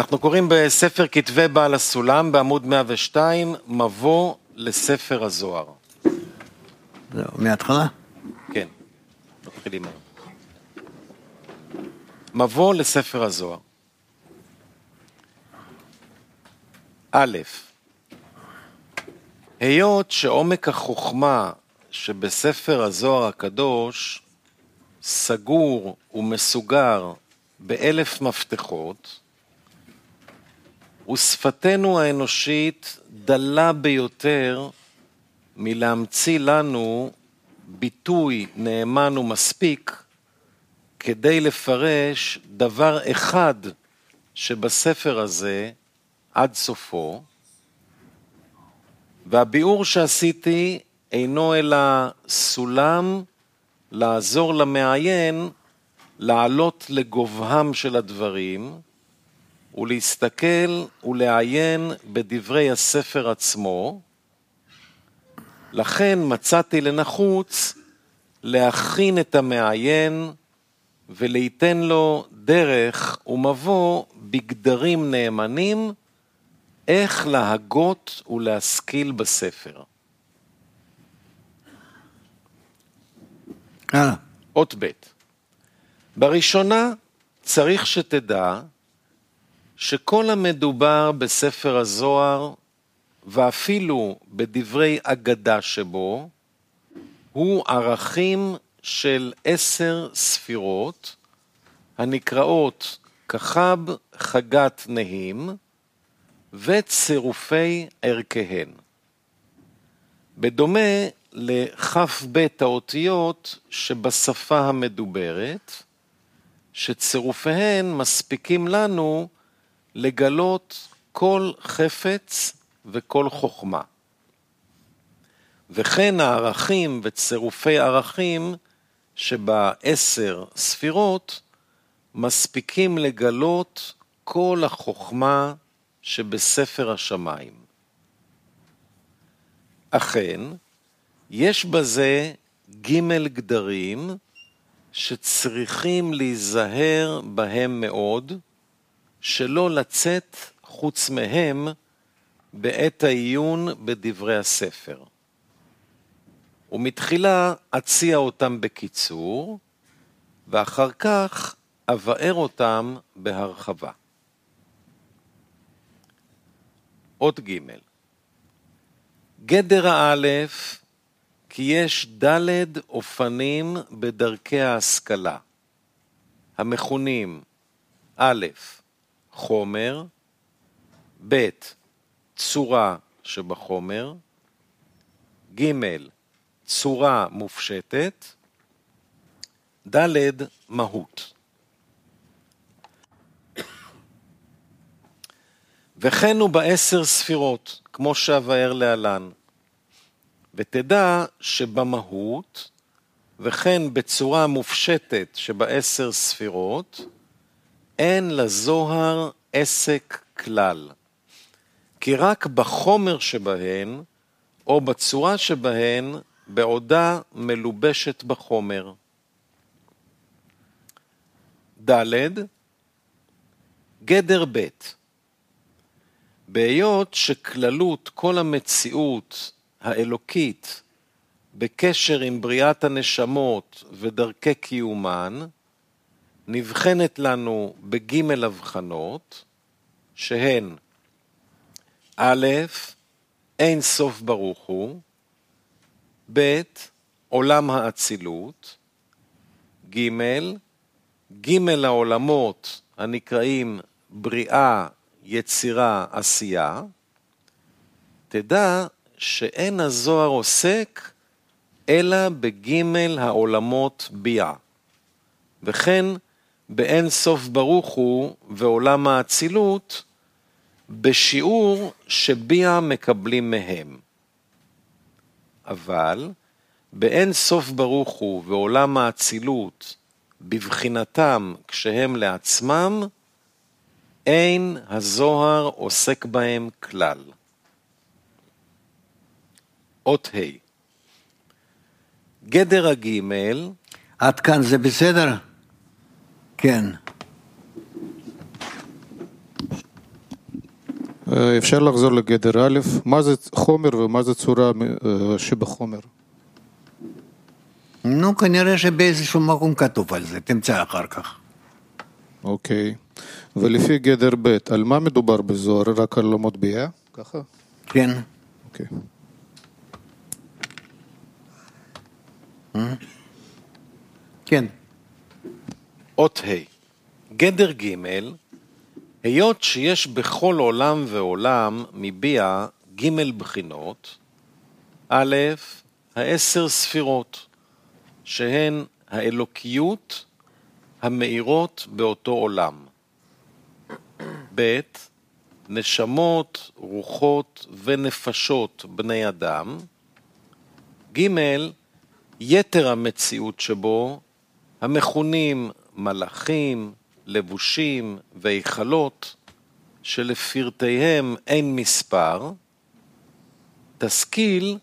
אנחנו קוראים בספר כתבי בעל הסולם בעמוד 102, מבוא לספר הזוהר. זהו, מההתחלה? כן, מתחילים היום. מבוא לספר הזוהר. א', היות שעומק החוכמה שבספר הזוהר הקדוש סגור ומסוגר באלף מפתחות, ושפתנו האנושית דלה ביותר מלהמציא לנו ביטוי נאמן ומספיק כדי לפרש דבר אחד שבספר הזה עד סופו, והביאור שעשיתי אינו אלא סולם לעזור למעיין לעלות לגובהם של הדברים ולהסתכל ולעיין בדברי הספר עצמו. לכן מצאתי לנחוץ להכין את המעיין וליתן לו דרך ומבוא בגדרים נאמנים איך להגות ולהשכיל בספר. הלאה. אות ב' בראשונה צריך שתדע שכל המדובר בספר הזוהר ואפילו בדברי אגדה שבו הוא ערכים של עשר ספירות הנקראות כחב חגת נהים וצירופי ערכיהן. בדומה לכ"ב האותיות שבשפה המדוברת, שצירופיהן מספיקים לנו לגלות כל חפץ וכל חוכמה. וכן הערכים וצירופי ערכים שבעשר ספירות מספיקים לגלות כל החוכמה שבספר השמיים. אכן, יש בזה ג' גדרים שצריכים להיזהר בהם מאוד, שלא לצאת חוץ מהם בעת העיון בדברי הספר. ומתחילה אציע אותם בקיצור, ואחר כך אבאר אותם בהרחבה. אות ג' גדר האלף כי יש ד' אופנים בדרכי ההשכלה, המכונים א', חומר, ב', צורה שבחומר, ג', צורה מופשטת, ד', מהות. וכן הוא בעשר ספירות, כמו שאבאר להלן. ותדע שבמהות, וכן בצורה מופשטת שבעשר ספירות, אין לזוהר עסק כלל. כי רק בחומר שבהן, או בצורה שבהן, בעודה מלובשת בחומר. ד' גדר ב' בהיות שכללות כל המציאות האלוקית בקשר עם בריאת הנשמות ודרכי קיומן, נבחנת לנו בג' הבחנות, שהן א', אין סוף ברוך הוא, ב', עולם האצילות, ג', ג' העולמות הנקראים בריאה, יצירה, עשייה, תדע שאין הזוהר עוסק אלא בגימל העולמות ביאה. וכן באין סוף ברוך הוא ועולם האצילות בשיעור שביאה מקבלים מהם. אבל באין סוף ברוך הוא ועולם האצילות בבחינתם כשהם לעצמם, אין הזוהר עוסק בהם כלל. אות ה' גדר הגימל, עד כאן זה בסדר? כן. אה, אפשר לחזור לגדר א', מה זה חומר ומה זה צורה אה, שבחומר? נו, כנראה שבאיזשהו מקום כתוב על זה, תמצא אחר כך. אוקיי. ולפי גדר ב', על מה מדובר בזוהר? רק על המטבע? ככה? כן. אוקיי. כן. אות ה' גדר ג' היות שיש בכל עולם ועולם מביע ג' בחינות, א', העשר ספירות, שהן האלוקיות המאירות באותו עולם. ב', נשמות, רוחות ונפשות בני אדם. ג', יתר המציאות שבו, המכונים מלאכים, לבושים והיכלות, שלפרטיהם אין מספר, תשכיל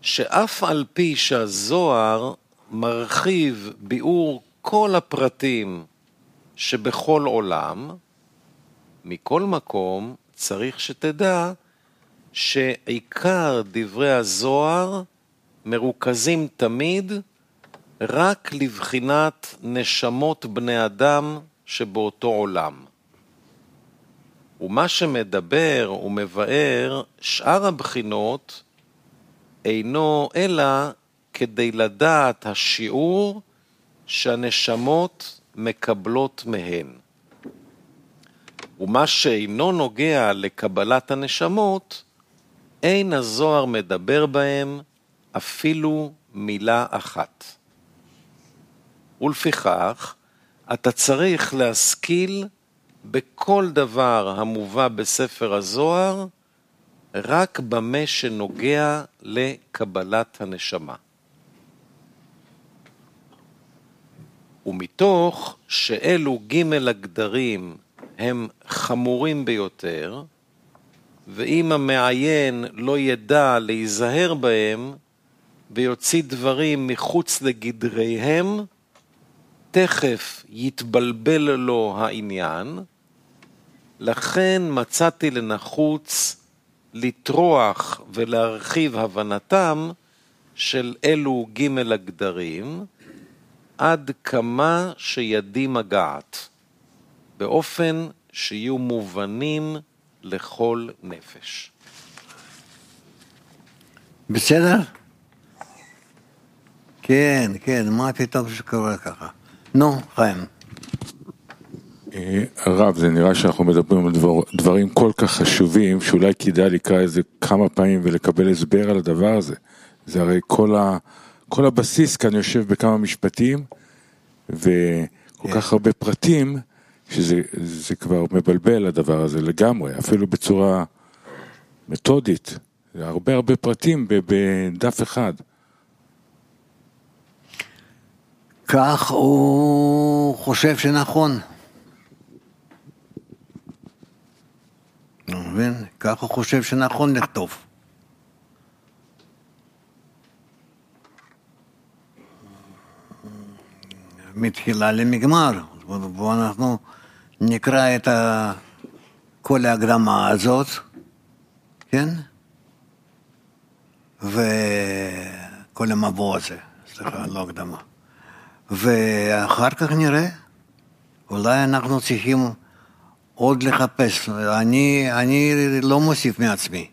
שאף על פי שהזוהר מרחיב ביאור כל הפרטים שבכל עולם, מכל מקום צריך שתדע שעיקר דברי הזוהר מרוכזים תמיד רק לבחינת נשמות בני אדם שבאותו עולם. ומה שמדבר ומבאר שאר הבחינות אינו אלא כדי לדעת השיעור שהנשמות מקבלות מהן. ומה שאינו נוגע לקבלת הנשמות, אין הזוהר מדבר בהם אפילו מילה אחת. ולפיכך, אתה צריך להשכיל בכל דבר המובא בספר הזוהר, רק במה שנוגע לקבלת הנשמה. ומתוך שאלו ג' הגדרים הם חמורים ביותר, ואם המעיין לא ידע להיזהר בהם ויוציא דברים מחוץ לגדריהם, תכף יתבלבל לו העניין, לכן מצאתי לנחוץ לטרוח ולהרחיב הבנתם של אלו ג' הגדרים, עד כמה שידי מגעת, באופן שיהיו מובנים לכל נפש. בסדר? כן, כן, מה פתאום שקורה ככה? נו, חיים. אה, הרב, זה נראה שאנחנו מדברים על דבר, דברים כל כך חשובים, שאולי כדאי לקרוא איזה כמה פעמים ולקבל הסבר על הדבר הזה. זה הרי כל, ה, כל הבסיס כאן יושב בכמה משפטים, וכל כך הרבה פרטים, שזה כבר מבלבל הדבר הזה לגמרי, אפילו בצורה מתודית. זה הרבה הרבה פרטים בדף אחד. כך הוא חושב שנכון. אתה מבין? כך הוא חושב שנכון לכתוב. מתחילה למגמר. בואו אנחנו נקרא את כל ההקדמה הזאת, כן? וכל המבוא הזה, סליחה, לא הקדמה. ואחר כך נראה, אולי אנחנו צריכים עוד לחפש. אני, אני לא מוסיף מעצמי.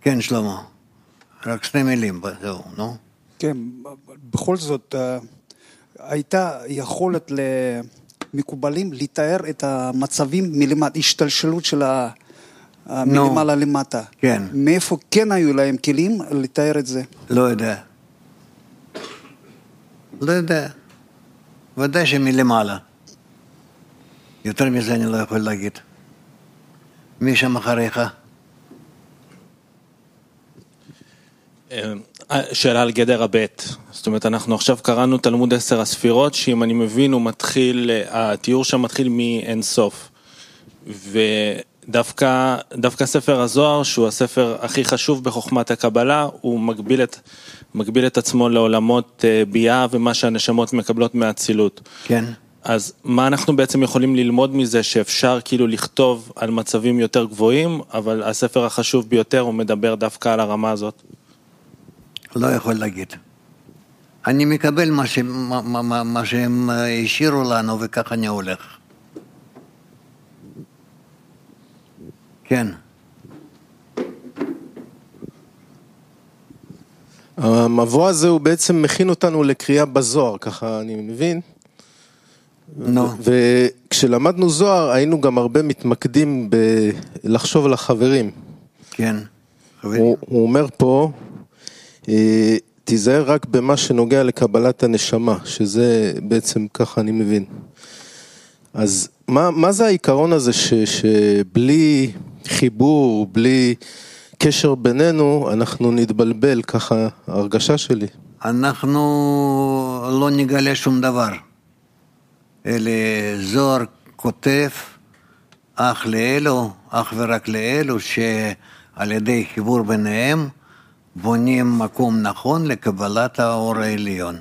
כן, שלמה. רק שתי מילים, זהו, נו. כן, בכל זאת, אה, הייתה יכולת למקובלים לתאר את המצבים מלמטה, השתלשלות של ה... מלמעלה למטה. כן. מאיפה כן היו להם כלים לתאר את זה? לא יודע. לא יודע. ודאי שמלמעלה. יותר מזה אני לא יכול להגיד. מי שם אחריך? אה, שאלה על גדר הבית. זאת אומרת, אנחנו עכשיו קראנו תלמוד עשר הספירות, שאם אני מבין, הוא מתחיל, התיאור שם מתחיל מאין סוף. ודווקא דווקא ספר הזוהר, שהוא הספר הכי חשוב בחוכמת הקבלה, הוא מגביל את, מגביל את עצמו לעולמות אה, ביאה ומה שהנשמות מקבלות מהאצילות. כן. אז מה אנחנו בעצם יכולים ללמוד מזה שאפשר כאילו לכתוב על מצבים יותר גבוהים, אבל הספר החשוב ביותר הוא מדבר דווקא על הרמה הזאת? לא יכול להגיד. אני מקבל מה, ש... מה, מה, מה, שהם השאירו לנו וככה אני הולך. כן. המבוא הזה הוא בעצם מכין אותנו לקריאה בזוהר, ככה אני מבין. נו. וכשלמדנו זוהר היינו גם הרבה מתמקדים בלחשוב על החברים. כן. חברים. הוא, הוא אומר פה, אה, תיזהר רק במה שנוגע לקבלת הנשמה, שזה בעצם ככה אני מבין. אז מה, מה זה העיקרון הזה ש, שבלי חיבור, בלי קשר בינינו, אנחנו נתבלבל, ככה ההרגשה שלי. אנחנו לא נגלה שום דבר. אלא זוהר כותב אך לאלו, אך ורק לאלו, שעל ידי חיבור ביניהם בונים מקום נכון לקבלת האור העליון.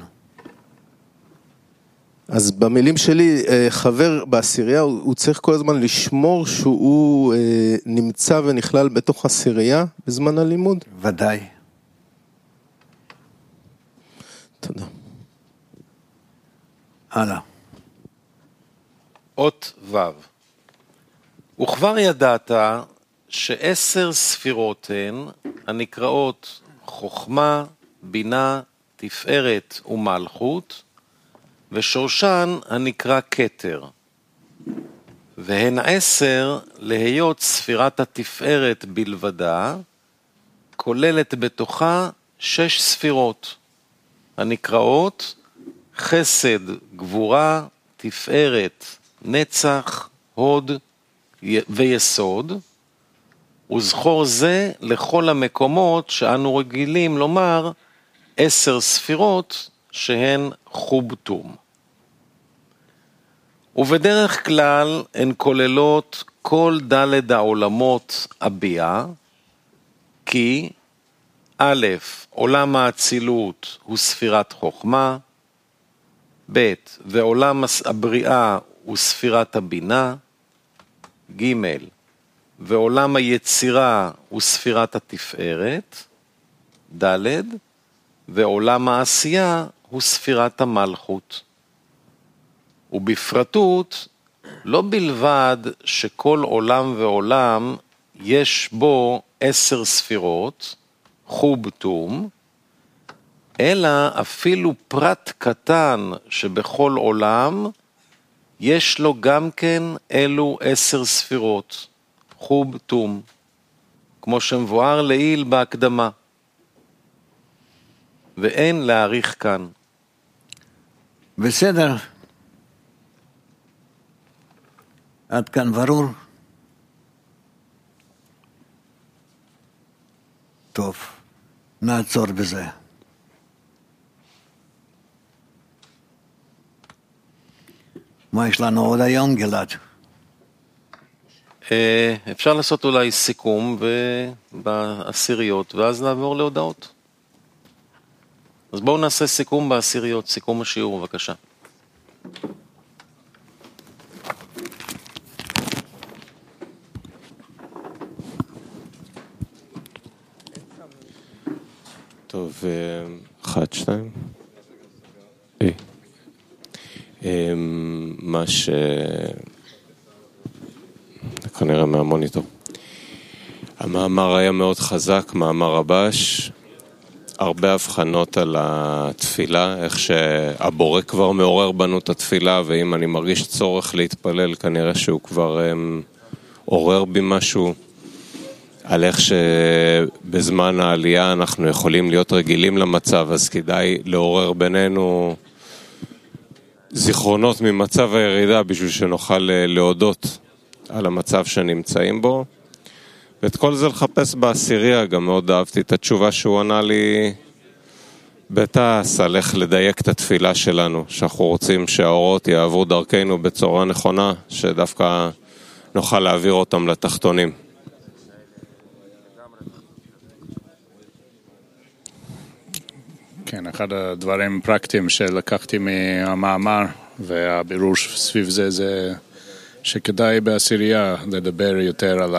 אז במילים שלי, אה, חבר בעשירייה, הוא הוא צריך כל הזמן לשמור שהוא אה, נמצא ונכלל בתוך עשירייה בזמן הלימוד? ודאי. תודה. הלאה. אות ו' וכבר ידעת שעשר ספירות הן הנקראות חוכמה, בינה, תפארת ומלכות, ושורשן הנקרא כתר. והן עשר להיות ספירת התפארת בלבדה, כוללת בתוכה שש ספירות, הנקראות חסד, גבורה, תפארת, נצח, הוד ויסוד, וזכור זה לכל המקומות שאנו רגילים לומר עשר ספירות שהן חובטום. ובדרך כלל הן כוללות כל דלת העולמות הביאה, כי א', עולם האצילות הוא ספירת חוכמה, ב', ועולם הבריאה הוא ספירת הבינה, ג', ועולם היצירה הוא ספירת התפארת, ד', ועולם העשייה הוא ספירת המלכות. ובפרטות, לא בלבד שכל עולם ועולם יש בו עשר ספירות, חוב תום, אלא אפילו פרט קטן שבכל עולם יש לו גם כן אלו עשר ספירות, חוב תום, כמו שמבואר לעיל בהקדמה. ואין להעריך כאן. בסדר. עד כאן ברור? טוב, נעצור בזה. מה יש לנו עוד היום, גלעד? אה, אפשר לעשות אולי סיכום בעשיריות, ואז לעבור להודעות. אז בואו נעשה סיכום בעשיריות, סיכום השיעור, בבקשה. טוב, אה, אחת, שתיים. אה. אה, מה ש... כנראה מהמוניטור. המאמר היה מאוד חזק, מאמר הבש, הרבה הבחנות על התפילה, איך שהבורא כבר מעורר בנו את התפילה, ואם אני מרגיש צורך להתפלל, כנראה שהוא כבר הם, עורר בי משהו. על איך שבזמן העלייה אנחנו יכולים להיות רגילים למצב, אז כדאי לעורר בינינו זיכרונות ממצב הירידה בשביל שנוכל אה, להודות על המצב שנמצאים בו. ואת כל זה לחפש בעשירייה, גם מאוד אהבתי את התשובה שהוא ענה לי בתעש על איך לדייק את התפילה שלנו, שאנחנו רוצים שהאורות יעברו דרכנו בצורה נכונה, שדווקא נוכל להעביר אותם לתחתונים. כן, אחד הדברים פרקטיים שלקחתי מהמאמר והבירור סביב זה זה שכדאי בעשירייה לדבר יותר על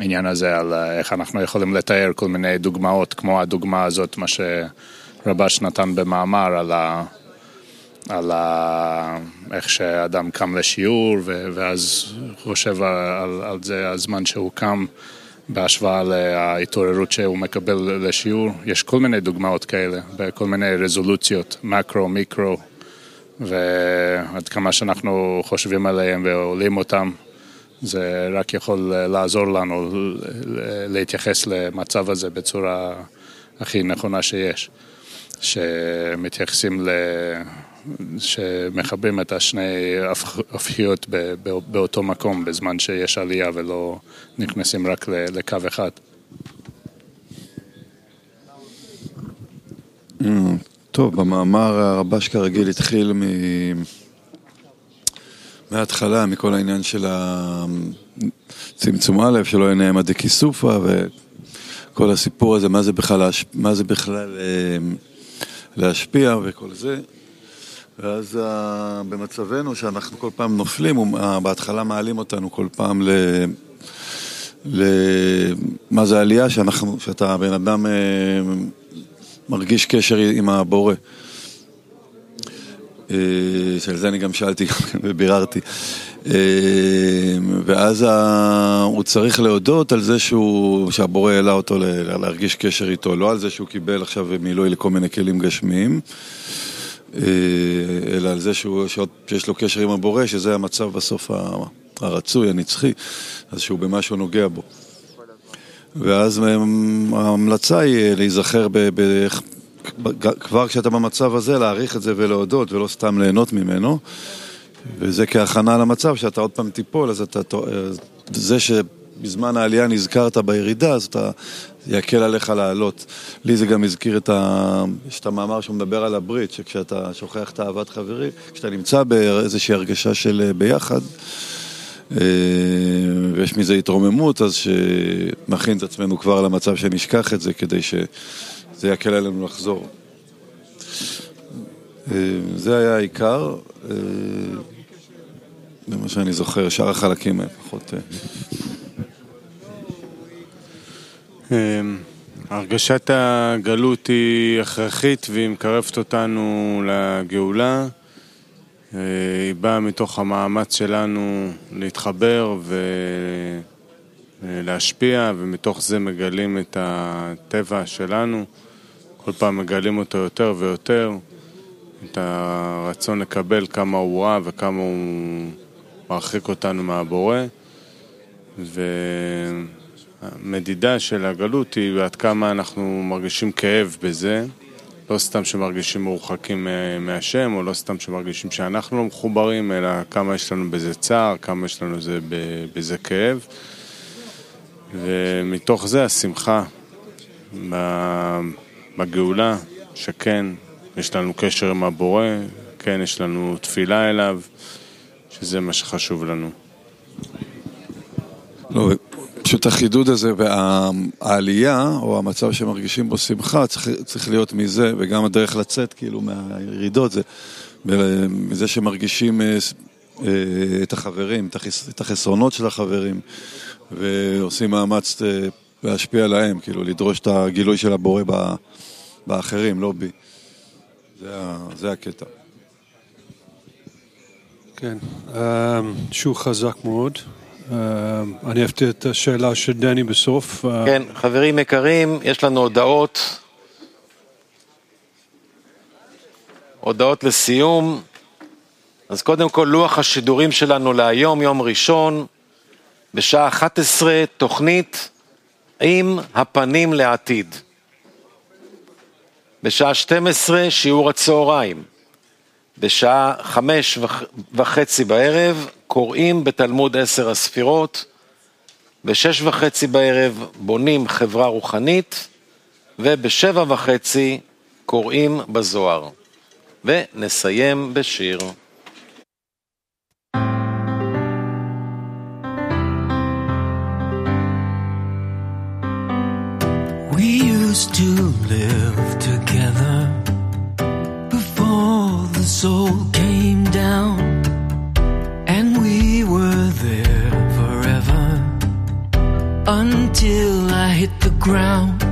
העניין הזה, על איך אנחנו יכולים לתאר כל מיני דוגמאות, כמו הדוגמה הזאת, מה שרבש נתן במאמר על ה... על ה... איך שאדם קם לשיעור ואז חושב על, על זה הזמן שהוא קם בהשוואה להתעוררות שהוא מקבל לשיעור. יש כל מיני דוגמאות כאלה, בכל מיני רזולוציות, מקרו, מיקרו, ועד כמה שאנחנו חושבים עליהם ועולים אותם, זה רק יכול לעזור לנו להתייחס למצב הזה בצורה הכי נכונה שיש, שמתייחסים ל... שמחברים את השני הפכיות באותו מקום בזמן שיש עלייה ולא נכנסים רק לקו אחד. Mm, טוב, במאמר הרבש כרגיל התחיל מ... מההתחלה, מכל העניין של הצמצום א', שלא יהיה נעמה דקיסופה וכל הסיפור הזה, מה זה בכלל, מה זה בכלל אה, להשפיע וכל זה. ואז uh, במצבנו שאנחנו כל פעם נופלים, uh, בהתחלה מעלים אותנו כל פעם ל... ל... מה זה עלייה? שאנחנו, שאתה בן אדם מרגיש קשר עם הבורא. Uh, שעל זה אני גם שאלתי וביררתי. Uh, ואז הוא צריך להודות על זה שהוא, שהבורא העלה אותו להרגיש קשר איתו, לא על זה שהוא קיבל עכשיו מילוי לכל מיני כלים גשמיים. אה, אלא על זה שהוא, שיש לו קשר עם הבורא, שזה המצב בסוף הרצוי, הנצחי, אז שהוא במשהו נוגע בו. ואז ההמלצה היא להיזכר ב... כבר כשאתה במצב הזה, להעריך את זה ולהודות, ולא סתם ליהנות ממנו. וזה כהכנה למצב שאתה עוד פעם תיפול, אז אתה... זה שבזמן העלייה נזכרת בירידה, אז אתה זה יקל עליך לעלות. לי זה גם הזכיר את ה... יש את המאמר שהוא מדבר על הברית, שכשאתה שוכח את אהבת חברי, כשאתה נמצא באיזושהי הרגשה של אה, ביחד, אה, ויש מזה התרוממות, אז שנכין את עצמנו כבר למצב שנשכח את זה, כדי שזה יקל עלינו לחזור. אה, זה היה העיקר, זה מה שאני זוכר, שאר החלקים פחות... אמ, הרגשת הגלות היא הכרחית והיא מקרבת אותנו לגאולה. אה, היא באה מתוך המאמץ שלנו להתחבר ולהשפיע, ומתוך זה מגלים את הטבע שלנו. כל פעם מגלים אותו יותר ויותר, את הרצון לקבל כמה הוא רע וכמה הוא מרחיק אותנו מהבורא. ו... המדידה של הגלות היא עד כמה אנחנו מרגישים כאב בזה, לא סתם שמרגישים מורחקים מהשם, או לא סתם שמרגישים שאנחנו לא מחוברים, אלא כמה יש לנו בזה צער, כמה יש לנו בזה, בזה כאב. ומתוך זה השמחה בגאולה, שכן, יש לנו קשר עם הבורא, כן, יש לנו תפילה אליו, שזה מה שחשוב לנו. לא, פשוט החידוד הזה והעלייה, או המצב שמרגישים בו שמחה, צריך, צריך להיות מזה, וגם הדרך לצאת כאילו מהירידות, זה מזה שמרגישים אה, אה, את החברים, את החסרונות של החברים, ועושים מאמץ אה, להשפיע עליהם, כאילו לדרוש את הגילוי של הבורא באחרים, לא בי. זה, זה הקטע. כן, שהוא חזק מאוד. אה, אני אהבתי את השאלה של דני בסוף. כן, חברים יקרים, יש לנו הודעות. הודעות לסיום. אז קודם כל, לוח השידורים שלנו להיום, יום ראשון, בשעה 11, תוכנית עם הפנים לעתיד. בשעה 12, שיעור הצהריים. בשעה חמש וחצי בערב קוראים בתלמוד עשר הספירות, בשש וחצי בערב בונים חברה רוחנית, ובשבע וחצי קוראים בזוהר. ונסיים בשיר. used to live together before the soul came down, and we were there forever until I hit the ground.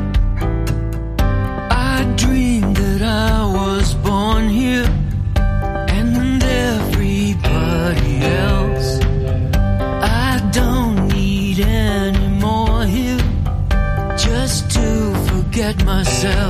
myself.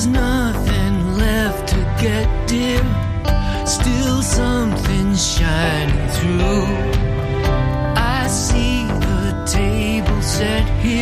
There's nothing left to get, dear. Still something shining through. I see the table set here.